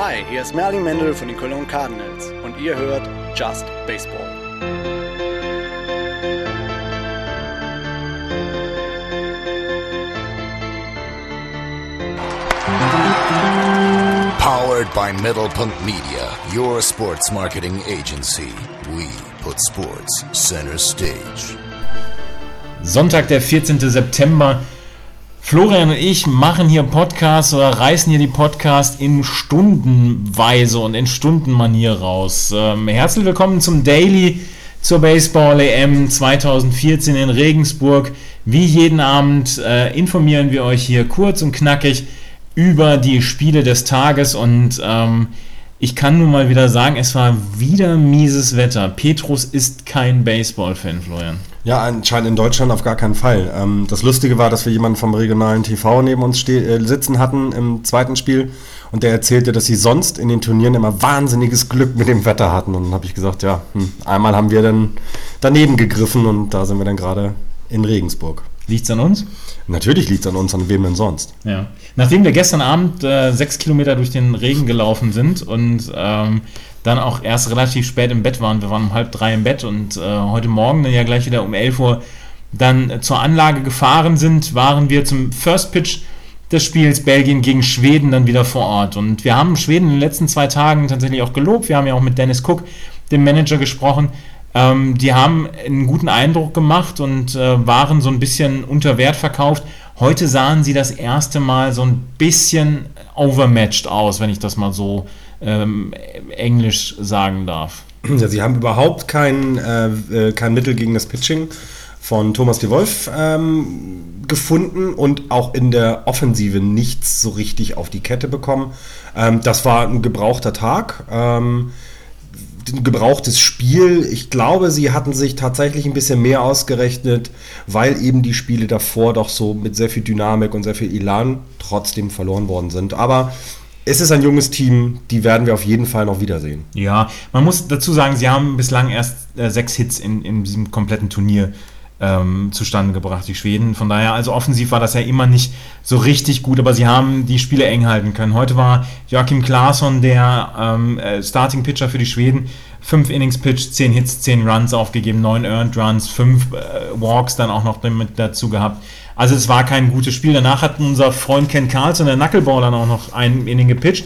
Hi, hier ist Merlin Mendel von den Cologne Cardinals und ihr hört Just Baseball. Powered by Middlepunkt Media, your sports marketing agency. We put sports center stage. Sonntag, der 14. September. Florian und ich machen hier Podcasts oder reißen hier die Podcasts in Stundenweise und in Stundenmanier raus. Ähm, herzlich willkommen zum Daily zur Baseball EM 2014 in Regensburg. Wie jeden Abend äh, informieren wir euch hier kurz und knackig über die Spiele des Tages und ähm, ich kann nun mal wieder sagen, es war wieder mieses Wetter. Petrus ist kein Baseball-Fan, Florian. Ja, anscheinend in Deutschland auf gar keinen Fall. Ähm, das Lustige war, dass wir jemanden vom regionalen TV neben uns äh, sitzen hatten im zweiten Spiel und der erzählte, dass sie sonst in den Turnieren immer wahnsinniges Glück mit dem Wetter hatten. Und dann habe ich gesagt, ja, hm, einmal haben wir dann daneben gegriffen und da sind wir dann gerade in Regensburg. Liegt's an uns? Natürlich liegt es an uns, an wem denn sonst? Ja. Nachdem wir gestern Abend äh, sechs Kilometer durch den Regen gelaufen sind und ähm, dann auch erst relativ spät im Bett waren, wir waren um halb drei im Bett und äh, heute Morgen dann ja gleich wieder um 11 Uhr dann äh, zur Anlage gefahren sind, waren wir zum First Pitch des Spiels Belgien gegen Schweden dann wieder vor Ort. Und wir haben Schweden in den letzten zwei Tagen tatsächlich auch gelobt. Wir haben ja auch mit Dennis Cook, dem Manager, gesprochen. Ähm, die haben einen guten Eindruck gemacht und äh, waren so ein bisschen unter Wert verkauft. Heute sahen sie das erste Mal so ein bisschen overmatched aus, wenn ich das mal so ähm, englisch sagen darf. Ja, sie haben überhaupt kein, äh, äh kein Mittel gegen das Pitching von Thomas de Wolf ähm, gefunden und auch in der Offensive nichts so richtig auf die Kette bekommen. Ähm, das war ein gebrauchter Tag. Ähm, gebrauchtes Spiel. Ich glaube, sie hatten sich tatsächlich ein bisschen mehr ausgerechnet, weil eben die Spiele davor doch so mit sehr viel Dynamik und sehr viel Elan trotzdem verloren worden sind. Aber es ist ein junges Team, die werden wir auf jeden Fall noch wiedersehen. Ja, man muss dazu sagen, sie haben bislang erst äh, sechs Hits in, in diesem kompletten Turnier ähm, zustande gebracht, die Schweden. Von daher, also offensiv war das ja immer nicht so richtig gut, aber sie haben die Spiele eng halten können. Heute war Joachim Klaasson der ähm, äh, Starting Pitcher für die Schweden. Fünf Innings pitched, zehn Hits, zehn Runs aufgegeben, neun Earned Runs, fünf äh, Walks dann auch noch mit dazu gehabt. Also es war kein gutes Spiel. Danach hat unser Freund Ken Carlson, der Knuckleballer, auch noch ein Inning gepitcht.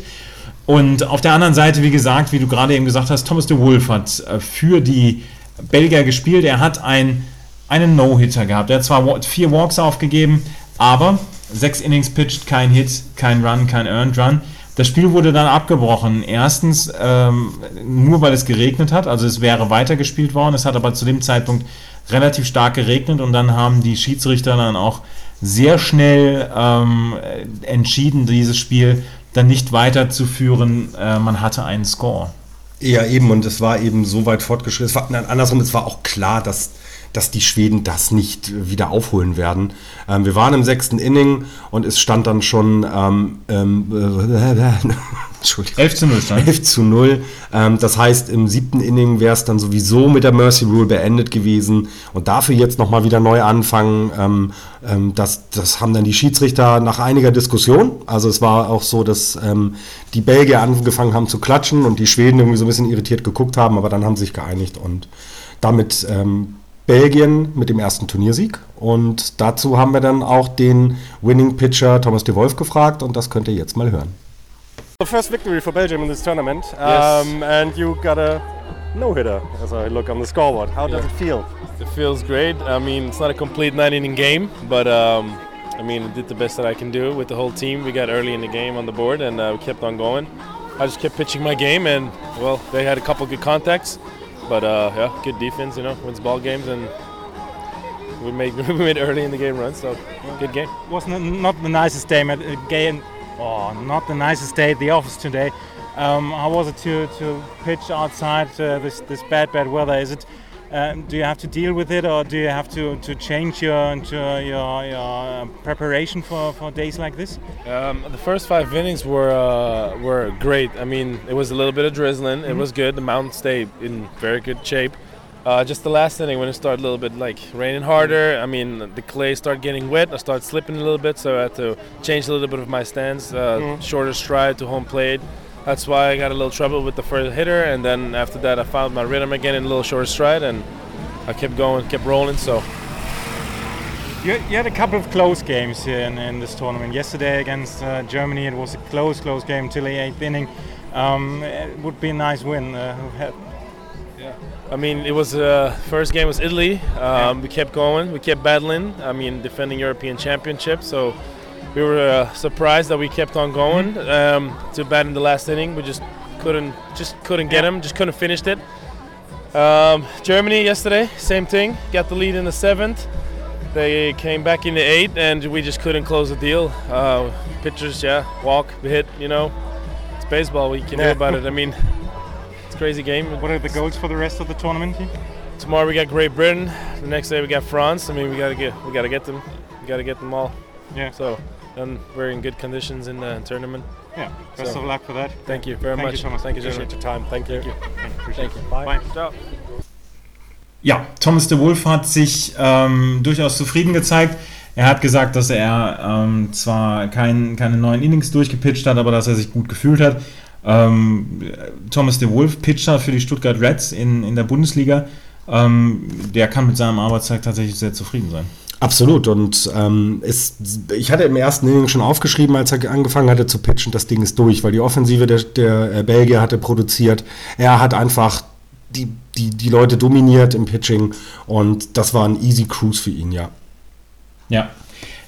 Und auf der anderen Seite, wie gesagt, wie du gerade eben gesagt hast, Thomas de Wolf hat äh, für die Belgier gespielt. Er hat ein einen No-Hitter gehabt. Er hat zwar vier Walks aufgegeben, aber sechs Innings pitched, kein Hit, kein Run, kein Earned Run. Das Spiel wurde dann abgebrochen. Erstens ähm, nur, weil es geregnet hat. Also es wäre weitergespielt worden. Es hat aber zu dem Zeitpunkt relativ stark geregnet und dann haben die Schiedsrichter dann auch sehr schnell ähm, entschieden, dieses Spiel dann nicht weiterzuführen. Äh, man hatte einen Score. Ja, eben. Und es war eben so weit fortgeschritten. Es war, nein, andersrum, es war auch klar, dass dass die Schweden das nicht wieder aufholen werden. Ähm, wir waren im sechsten Inning und es stand dann schon ähm, ähm, äh, 11 zu 0 stand. 11 zu 0. Ähm, das heißt, im siebten Inning wäre es dann sowieso mit der Mercy Rule beendet gewesen und dafür jetzt nochmal wieder neu anfangen. Ähm, ähm, das, das haben dann die Schiedsrichter nach einiger Diskussion. Also es war auch so, dass ähm, die Belgier angefangen haben zu klatschen und die Schweden irgendwie so ein bisschen irritiert geguckt haben, aber dann haben sie sich geeinigt und damit ähm, Belgien mit dem ersten Turniersieg. Und dazu haben wir dann auch den Winning Pitcher Thomas de Wolf gefragt und das könnt ihr jetzt mal hören. The first victory for Belgium in this tournament, yes. um, and you got a no-hitter as I look on the scoreboard. How does yeah. it feel? It feels great. I mean, it's not a complete nine-inning game, but um, I mean, I did the best that I can do with the whole team. We got early in the game on the board, and uh, we kept on going. I just kept pitching my game, and well, they had a couple good contacts. But uh, yeah, good defense, you know, wins ball games, and we made we made early in the game run, so good game. Was not, not the nicest day, uh, game, oh, not the nicest day at the office today. Um, how was it to, to pitch outside uh, this this bad bad weather? Is it um, do you have to deal with it, or do you have to, to change your your, your, your preparation for, for days like this? Um, the first five innings were uh, were great. I mean, it was a little bit of drizzling. Mm -hmm. It mm-hmm. was good. The mountain stayed in very good shape. Uh, just the last inning when it started a little bit like raining harder. I mean, the clay started getting wet. I started slipping a little bit, so I had to change a little bit of my stance. Uh, mm -hmm. Shorter stride to home plate. That's why I got a little trouble with the first hitter, and then after that I found my rhythm again in a little short stride, and I kept going, kept rolling. So You, you had a couple of close games here in, in this tournament. Yesterday against uh, Germany, it was a close, close game till the eighth inning. Um, it would be a nice win. Uh, who had- I mean, it was uh, first game was Italy. Um, We kept going, we kept battling. I mean, defending European Championship. So we were uh, surprised that we kept on going. Um, to bat in the last inning, we just couldn't, just couldn't get him, just couldn't finish it. Um, Germany yesterday, same thing. Got the lead in the seventh. They came back in the eighth, and we just couldn't close the deal. Uh, pitchers, yeah, walk, hit. You know, it's baseball. You can do about it? I mean, crazy game. what are the goals for the rest of the tournament? here? Tomorrow we got Great Britain. The next day we got France. I mean, we gotta get we gotta get them. We gotta get them all. Yeah. So then we're in good conditions in the tournament. Yeah. Best So- of luck for that. Thank you very Thank much. you, Thomas. Thank you, Appreciate your time. Thank you. Thank you. Bye. Bye. Ciao. Ja, Thomas de Wolf hat sich ähm, durchaus zufrieden gezeigt. Er hat gesagt, dass er ähm, zwar kein, keine neuen Innings durchgepitcht hat, aber dass er sich gut gefühlt hat. Ähm, Thomas de Wolf, Pitcher für die Stuttgart Reds in, in der Bundesliga, ähm, der kann mit seinem Arbeitstag tatsächlich sehr zufrieden sein. Absolut. Und ähm, es, ich hatte im ersten Inning schon aufgeschrieben, als er angefangen hatte zu pitchen, das Ding ist durch, weil die Offensive der, der äh, Belgier hatte produziert. Er hat einfach die, die, die Leute dominiert im Pitching und das war ein easy Cruise für ihn, ja. Ja,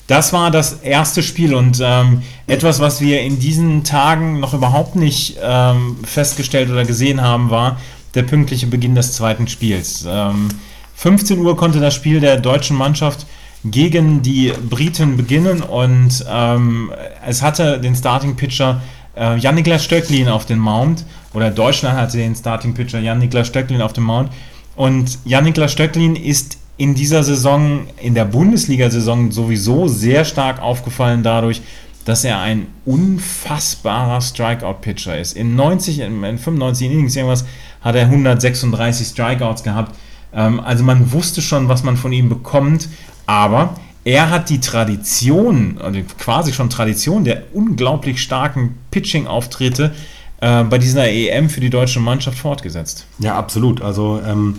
das war das erste Spiel und ähm, etwas, was wir in diesen Tagen noch überhaupt nicht ähm, festgestellt oder gesehen haben, war der pünktliche Beginn des zweiten Spiels. Ähm, 15 Uhr konnte das Spiel der deutschen Mannschaft gegen die Briten beginnen und ähm, es hatte den Starting Pitcher äh, Jan-Niklas Stöcklin auf den Mount oder Deutschland hatte den Starting Pitcher Jan-Niklas Stöcklin auf dem Mount und Jan-Niklas Stöcklin ist in dieser Saison, in der Bundesliga-Saison sowieso sehr stark aufgefallen dadurch, dass er ein unfassbarer Strikeout-Pitcher ist. In 90, in 95 Innings irgendwas hat er 136 Strikeouts gehabt. Ähm, also man wusste schon, was man von ihm bekommt, aber er hat die Tradition, also quasi schon Tradition der unglaublich starken Pitching-Auftritte äh, bei dieser EM für die deutsche Mannschaft fortgesetzt. Ja, absolut. Also ähm,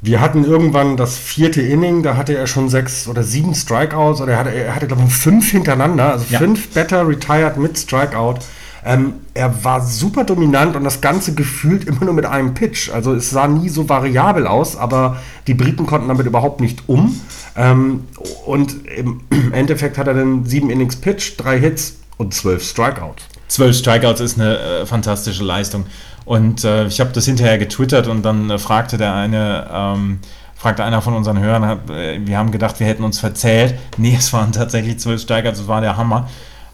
wir hatten irgendwann das vierte Inning, da hatte er schon sechs oder sieben Strikeouts oder er hatte, er hatte glaube ich, fünf hintereinander, also Ja. fünf Better retired mit Strikeout. Ähm, er war super dominant und das Ganze gefühlt immer nur mit einem Pitch. Also es sah nie so variabel aus, aber die Briten konnten damit überhaupt nicht um. Ähm, und im Endeffekt hat er dann sieben Innings Pitch, drei Hits und zwölf Strikeouts. Zwölf Strikeouts ist eine äh, fantastische Leistung. Und äh, ich habe das hinterher getwittert und dann äh, fragte der eine, ähm, fragte einer von unseren Hörern, hab, äh, wir haben gedacht, wir hätten uns verzählt. Nee, es waren tatsächlich zwölf Strikeouts, das war der Hammer.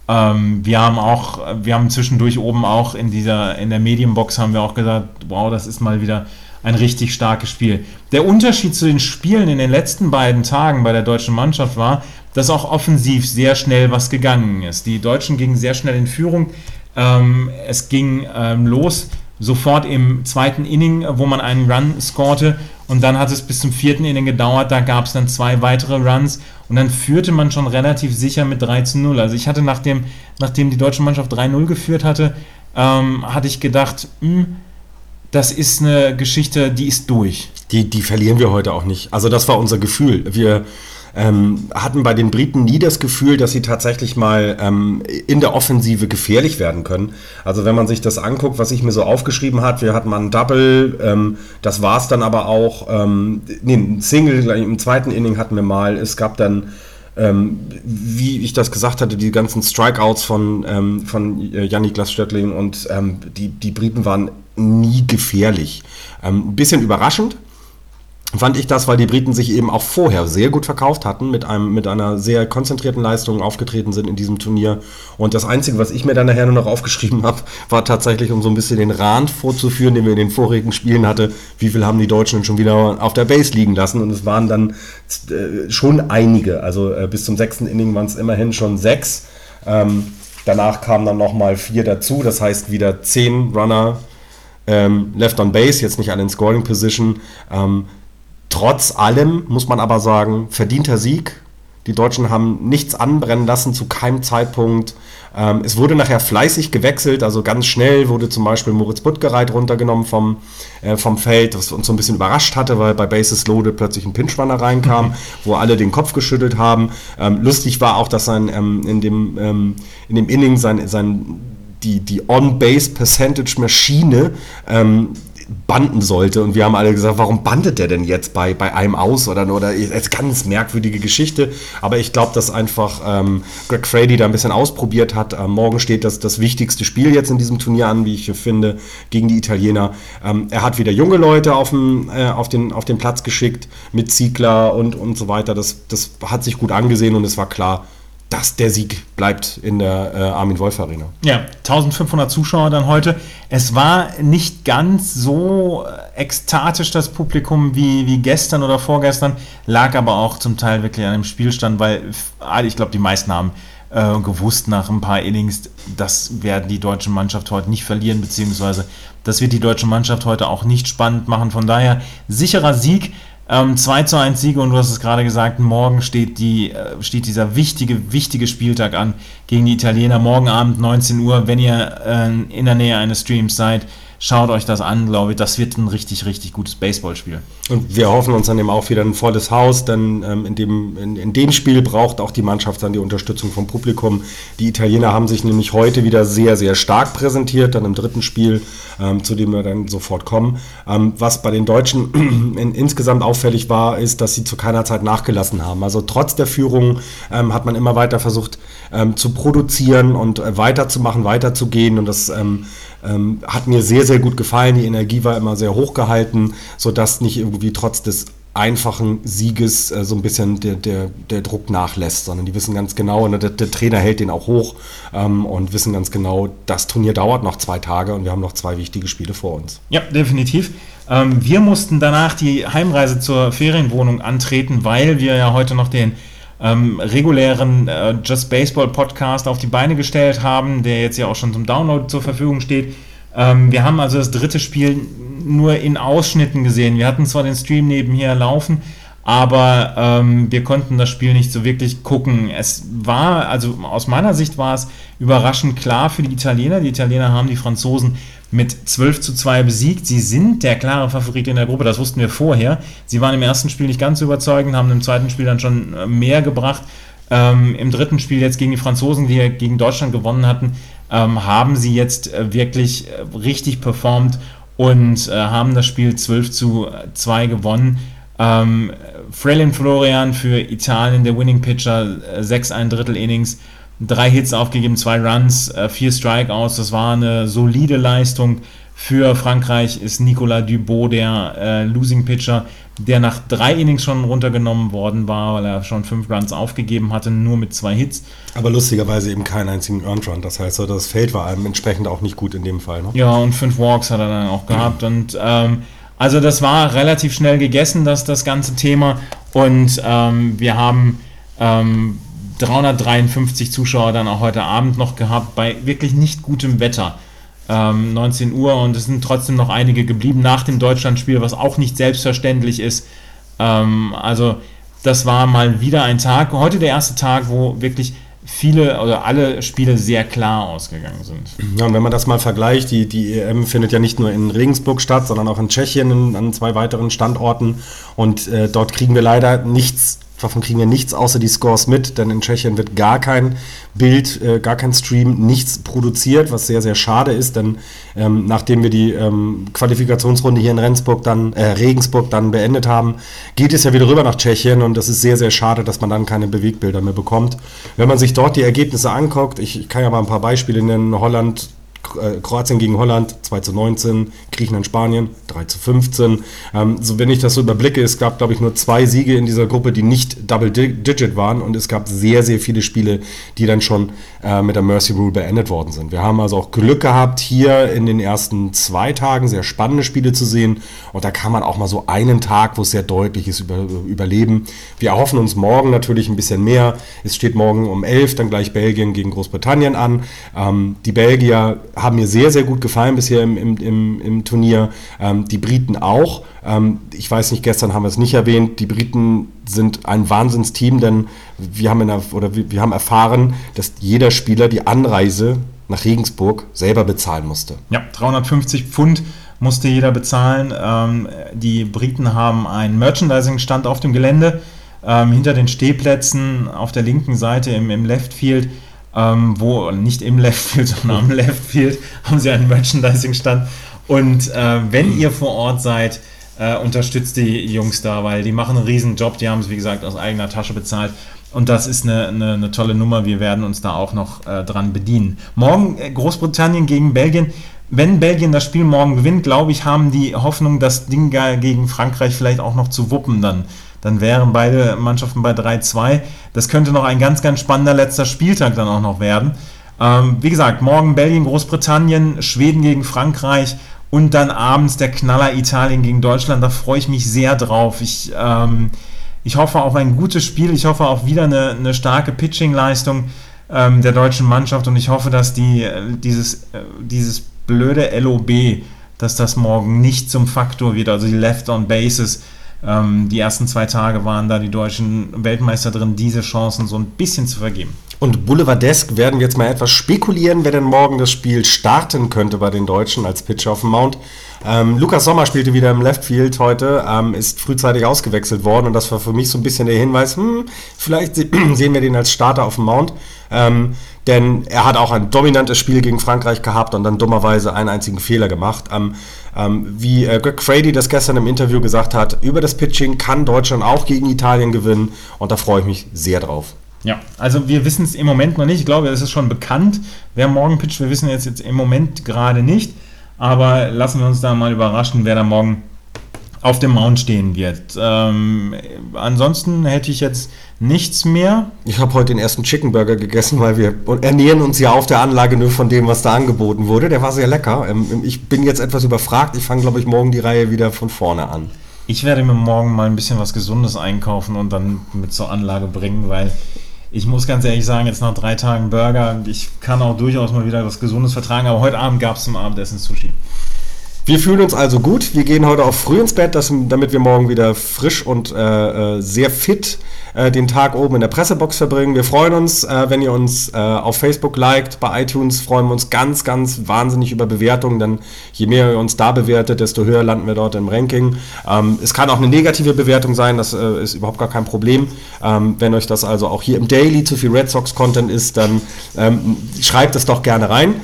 Ähm, wir haben auch, wir haben zwischendurch oben auch in dieser, in der Medienbox haben wir auch gesagt, wow, das ist mal wieder ein richtig starkes Spiel. Der Unterschied zu den Spielen in den letzten beiden Tagen bei der deutschen Mannschaft war, dass auch offensiv sehr schnell was gegangen ist. Die Deutschen gingen sehr schnell in Führung. Ähm, es ging ähm, los sofort im zweiten Inning, wo man einen Run scorte und dann hat es bis zum vierten Inning gedauert, da gab es dann zwei weitere Runs und dann führte man schon relativ sicher mit 3 zu 0. Also ich hatte nachdem, nachdem die deutsche Mannschaft 3-0 geführt hatte, ähm, hatte ich gedacht, hm, das ist eine Geschichte, die ist durch. Die, die verlieren wir heute auch nicht. Also das war unser Gefühl. Wir ähm, hatten bei den Briten nie das Gefühl, dass sie tatsächlich mal ähm, in der Offensive gefährlich werden können. Also wenn man sich das anguckt, was ich mir so aufgeschrieben hat, wir hatten mal ein Double, ähm, das war es dann aber auch. Ähm, nee, ein Single im zweiten Inning hatten wir mal. Es gab dann ähm, wie ich das gesagt hatte, die ganzen Strikeouts von, ähm, von Yannick Glasstöckling und ähm, die, die Briten waren nie gefährlich. Ähm, ein bisschen überraschend fand ich das, weil die Briten sich eben auch vorher sehr gut verkauft hatten, mit, einem, mit einer sehr konzentrierten Leistung aufgetreten sind in diesem Turnier. Und das Einzige, was ich mir dann nachher nur noch aufgeschrieben habe, war tatsächlich, um so ein bisschen den Rand vorzuführen, den wir in den vorigen Spielen hatte, wie viel haben die Deutschen denn schon wieder auf der Base liegen lassen. Und es waren dann äh, schon einige. Also äh, bis zum sechsten Inning waren es immerhin schon sechs. Ähm, danach kamen dann nochmal vier dazu, das heißt wieder zehn Runner ähm, left on base, jetzt nicht alle in Scoring Position. Ähm, trotz allem muss man aber sagen, verdienter Sieg. Die Deutschen haben nichts anbrennen lassen zu keinem Zeitpunkt. Ähm, es wurde nachher fleißig gewechselt, also ganz schnell wurde zum Beispiel Moritz Buttgereit runtergenommen vom, äh, vom Feld, was uns so ein bisschen überrascht hatte, weil bei Bases Loaded plötzlich ein Pinchrunner reinkam, wo alle den Kopf geschüttelt haben. Ähm, lustig war auch, dass sein, ähm, in, dem, ähm, in dem Inning sein, sein die, die On-Base-Percentage-Maschine ähm, banden sollte. Und wir haben alle gesagt, warum bandet der denn jetzt bei, bei einem aus oder oder ist ganz merkwürdige Geschichte. Aber ich glaube, dass einfach ähm, Greg Frady da ein bisschen ausprobiert hat. Ähm, morgen steht das, das wichtigste Spiel jetzt in diesem Turnier an, wie ich finde, gegen die Italiener. Ähm, er hat wieder junge Leute auf, dem, äh, auf, den, auf den Platz geschickt mit Ziegler und, und so weiter. Das, das hat sich gut angesehen und es war klar, dass der Sieg bleibt in der äh, Armin Wolf Arena. Ja, 1500 Zuschauer dann heute. Es war nicht ganz so äh, ekstatisch das Publikum wie, wie gestern oder vorgestern, lag aber auch zum Teil wirklich an dem Spielstand, weil ich glaube, die meisten haben äh, gewusst nach ein paar Innings, das werden die deutsche Mannschaft heute nicht verlieren, beziehungsweise das wird die deutsche Mannschaft heute auch nicht spannend machen. Von daher sicherer Sieg. Ähm, 2 zu 1 Siege und du hast es gerade gesagt, morgen steht, die, äh, steht dieser wichtige, wichtige Spieltag an gegen die Italiener. Morgen Abend 19 Uhr, wenn ihr äh, in der Nähe eines Streams seid, Schaut euch das an, glaube ich. Das wird ein richtig, richtig gutes Baseballspiel. Und wir hoffen uns dann eben auch wieder ein volles Haus, denn ähm, in, dem, in, in, dem Spiel braucht auch die Mannschaft dann die Unterstützung vom Publikum. Die Italiener haben sich nämlich heute wieder sehr, sehr stark präsentiert, dann im dritten Spiel, ähm, zu dem wir dann sofort kommen. Ähm, was bei den Deutschen in, insgesamt auffällig war, ist, dass sie zu keiner Zeit nachgelassen haben. Also trotz der Führung ähm, hat man immer weiter versucht ähm, zu produzieren und äh, weiterzumachen, weiterzugehen und das ähm, ähm, hat mir sehr, sehr gut gefallen. Die Energie war immer sehr hoch gehalten, sodass nicht irgendwie trotz des einfachen Sieges äh, so ein bisschen der, der, der Druck nachlässt, sondern die wissen ganz genau, ne, der, der Trainer hält den auch hoch ähm, und wissen ganz genau, das Turnier dauert noch zwei Tage und wir haben noch zwei wichtige Spiele vor uns. Ja, definitiv. Ähm, wir mussten danach die Heimreise zur Ferienwohnung antreten, weil wir ja heute noch den ähm, regulären äh, Just Baseball Podcast auf die Beine gestellt haben, der jetzt ja auch schon zum Download zur Verfügung steht. Ähm, wir haben also das dritte Spiel nur in Ausschnitten gesehen. Wir hatten zwar den Stream nebenher laufen, aber ähm, wir konnten das Spiel nicht so wirklich gucken. Es war, also aus meiner Sicht war es überraschend klar für die Italiener. Die Italiener haben die Franzosen mit 12 zu 2 besiegt. Sie sind der klare Favorit in der Gruppe, das wussten wir vorher. Sie waren im ersten Spiel nicht ganz überzeugend, haben im zweiten Spiel dann schon äh, mehr gebracht. Ähm, Im dritten Spiel jetzt gegen die Franzosen, die gegen Deutschland gewonnen hatten, ähm, haben sie jetzt äh, wirklich äh, richtig performt und äh, haben das Spiel 12 zu 2 gewonnen. Ähm, Frelin Florian für Italien, der Winning Pitcher, äh, 6 ein Drittel Innings drei Hits aufgegeben, zwei Runs, äh, vier Strikeouts. Das war eine solide Leistung. Für Frankreich ist Nicolas Dubot der äh, Losing Pitcher, der nach drei Innings schon runtergenommen worden war, weil er schon fünf Runs aufgegeben hatte, nur mit zwei Hits. Aber lustigerweise eben keinen einzigen Earned Run. Das heißt, das Feld war einem entsprechend auch nicht gut in dem Fall. Ne? Ja, und fünf Walks hat er dann auch gehabt. Mhm. Und ähm, also das war relativ schnell gegessen, das, das ganze Thema. Und ähm, wir haben ähm, 353 Zuschauer dann auch heute Abend noch gehabt, bei wirklich nicht gutem Wetter. Ähm, 19 Uhr und es sind trotzdem noch einige geblieben nach dem Deutschlandspiel, was auch nicht selbstverständlich ist. Ähm, also das war mal wieder ein Tag, heute der erste Tag, wo wirklich viele oder alle Spiele sehr klar ausgegangen sind. Ja, und wenn man das mal vergleicht, die, die EM findet ja nicht nur in Regensburg statt, sondern auch in Tschechien an zwei weiteren Standorten. Und äh, dort kriegen wir leider nichts Davon kriegen wir nichts außer die Scores mit, denn in Tschechien wird gar kein Bild, äh, gar kein Stream, nichts produziert, was sehr, sehr schade ist, denn ähm, nachdem wir die ähm, Qualifikationsrunde hier in Rendsburg dann, äh, Regensburg dann beendet haben, geht es ja wieder rüber nach Tschechien und das ist sehr, sehr schade, dass man dann keine Bewegbilder mehr bekommt. Wenn man sich dort die Ergebnisse anguckt, ich, ich kann ja mal ein paar Beispiele nennen, Holland Kroatien gegen Holland 2 zu 19, Griechenland, Spanien 3 zu 15. Ähm, so, wenn ich das so überblicke, es gab, glaube ich, nur zwei Siege in dieser Gruppe, die nicht Double-Digit waren und es gab sehr, sehr viele Spiele, die dann schon äh, mit der Mercy Rule beendet worden sind. Wir haben also auch Glück gehabt, hier in den ersten zwei Tagen sehr spannende Spiele zu sehen und da kann man auch mal so einen Tag, wo es sehr deutlich ist, über, überleben. Wir erhoffen uns morgen natürlich ein bisschen mehr. Es steht morgen um 11 dann gleich Belgien gegen Großbritannien an. Ähm, die Belgier haben mir sehr, sehr gut gefallen bisher im, im, im, im Turnier. Ähm, die Briten auch. Ähm, ich weiß nicht, gestern haben wir es nicht erwähnt. Die Briten sind ein Wahnsinnsteam, denn wir haben, in der, oder wir, wir haben erfahren, dass jeder Spieler die Anreise nach Regensburg selber bezahlen musste. Ja, 350 Pfund musste jeder bezahlen. Ähm, die Briten haben einen Merchandising-Stand auf dem Gelände ähm, hinter den Stehplätzen auf der linken Seite im, im Left Field, ähm, wo nicht im Left Field, sondern am Left Field haben sie einen Merchandising-Stand. Und äh, wenn ihr vor Ort seid, äh, unterstützt die Jungs da, weil die machen einen riesen Job. Die haben es, wie gesagt, aus eigener Tasche bezahlt. Und das ist eine, eine, eine tolle Nummer. Wir werden uns da auch noch äh, dran bedienen. Morgen äh, Großbritannien gegen Belgien. Wenn Belgien das Spiel morgen gewinnt, glaube ich, haben die Hoffnung, das Ding gegen Frankreich vielleicht auch noch zu wuppen dann. Dann wären beide Mannschaften bei 3-2. Das könnte noch ein ganz, ganz spannender letzter Spieltag dann auch noch werden. Ähm, wie gesagt, morgen Belgien, Großbritannien, Schweden gegen Frankreich und dann abends der Knaller Italien gegen Deutschland. Da freue ich mich sehr drauf. Ich, ähm, ich hoffe auf ein gutes Spiel. Ich hoffe auch wieder eine, eine starke Pitching-Leistung ähm, der deutschen Mannschaft und ich hoffe, dass die, äh, dieses, äh, dieses blöde LOB, dass das morgen nicht zum Faktor wird, also die Left on Bases. Ähm, die ersten zwei Tage waren da die deutschen Weltmeister drin, diese Chancen so ein bisschen zu vergeben. Und Boulevardesk werden wir jetzt mal etwas spekulieren, wer denn morgen das Spiel starten könnte bei den Deutschen als Pitcher auf dem Mount. Ähm, Lukas Sommer spielte wieder im Left Field heute, ähm, ist frühzeitig ausgewechselt worden und das war für mich so ein bisschen der Hinweis, hm, vielleicht sehen wir den als Starter auf dem Mount. Ähm, denn er hat auch ein dominantes Spiel gegen Frankreich gehabt und dann dummerweise einen einzigen Fehler gemacht. Ähm, ähm, wie äh, Greg Frady das gestern im Interview gesagt hat, über das Pitching kann Deutschland auch gegen Italien gewinnen und da freue ich mich sehr drauf. Ja, also wir wissen es im Moment noch nicht. Ich glaube, es ist schon bekannt, wer morgen pitcht. Wir wissen jetzt, jetzt im Moment gerade nicht. Aber lassen wir uns da mal überraschen, wer da morgen auf dem Mount stehen wird. Ähm, ansonsten hätte ich jetzt nichts mehr. Ich habe heute den ersten Chicken Burger gegessen, weil wir ernähren uns ja auf der Anlage nur von dem, was da angeboten wurde. Der war sehr lecker. Ähm, ich bin jetzt etwas überfragt. Ich fange, glaube ich, morgen die Reihe wieder von vorne an. Ich werde mir morgen mal ein bisschen was Gesundes einkaufen und dann mit zur Anlage bringen, weil ich muss ganz ehrlich sagen, jetzt nach drei Tagen Burger, ich kann auch durchaus mal wieder was Gesundes vertragen, aber heute Abend gab es zum Abendessen Sushi. Wir fühlen uns also gut. Wir gehen heute auch früh ins Bett, dass, damit wir morgen wieder frisch und äh, äh, sehr fit äh, den Tag oben in der Pressebox verbringen. Wir freuen uns, äh, wenn ihr uns äh, auf Facebook liked. Bei iTunes freuen wir uns ganz, ganz wahnsinnig über Bewertungen, denn je mehr ihr uns da bewertet, desto höher landen wir dort im Ranking. Ähm, es kann auch eine negative Bewertung sein, das äh, ist überhaupt gar kein Problem. Ähm, wenn euch das also auch hier im Daily zu viel Red Sox-Content ist, dann ähm, schreibt es doch gerne rein.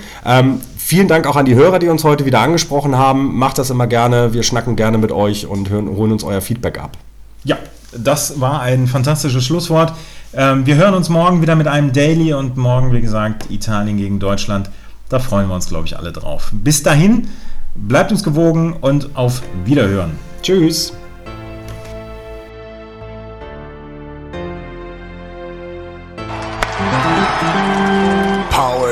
Vielen Dank auch an die Hörer, die uns heute wieder angesprochen haben. Macht das immer gerne. Wir schnacken gerne mit euch und hören, holen uns euer Feedback ab. Ja, das war ein fantastisches Schlusswort. Ähm, wir hören uns morgen wieder mit einem Daily und morgen, wie gesagt, Italien gegen Deutschland. Da freuen wir uns, glaube ich, alle drauf. Bis dahin, bleibt uns gewogen und auf Wiederhören. Tschüss.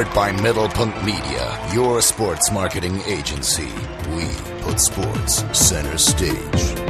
Powered by Middlepunkт Media, your sports marketing agency. We put sports center stage.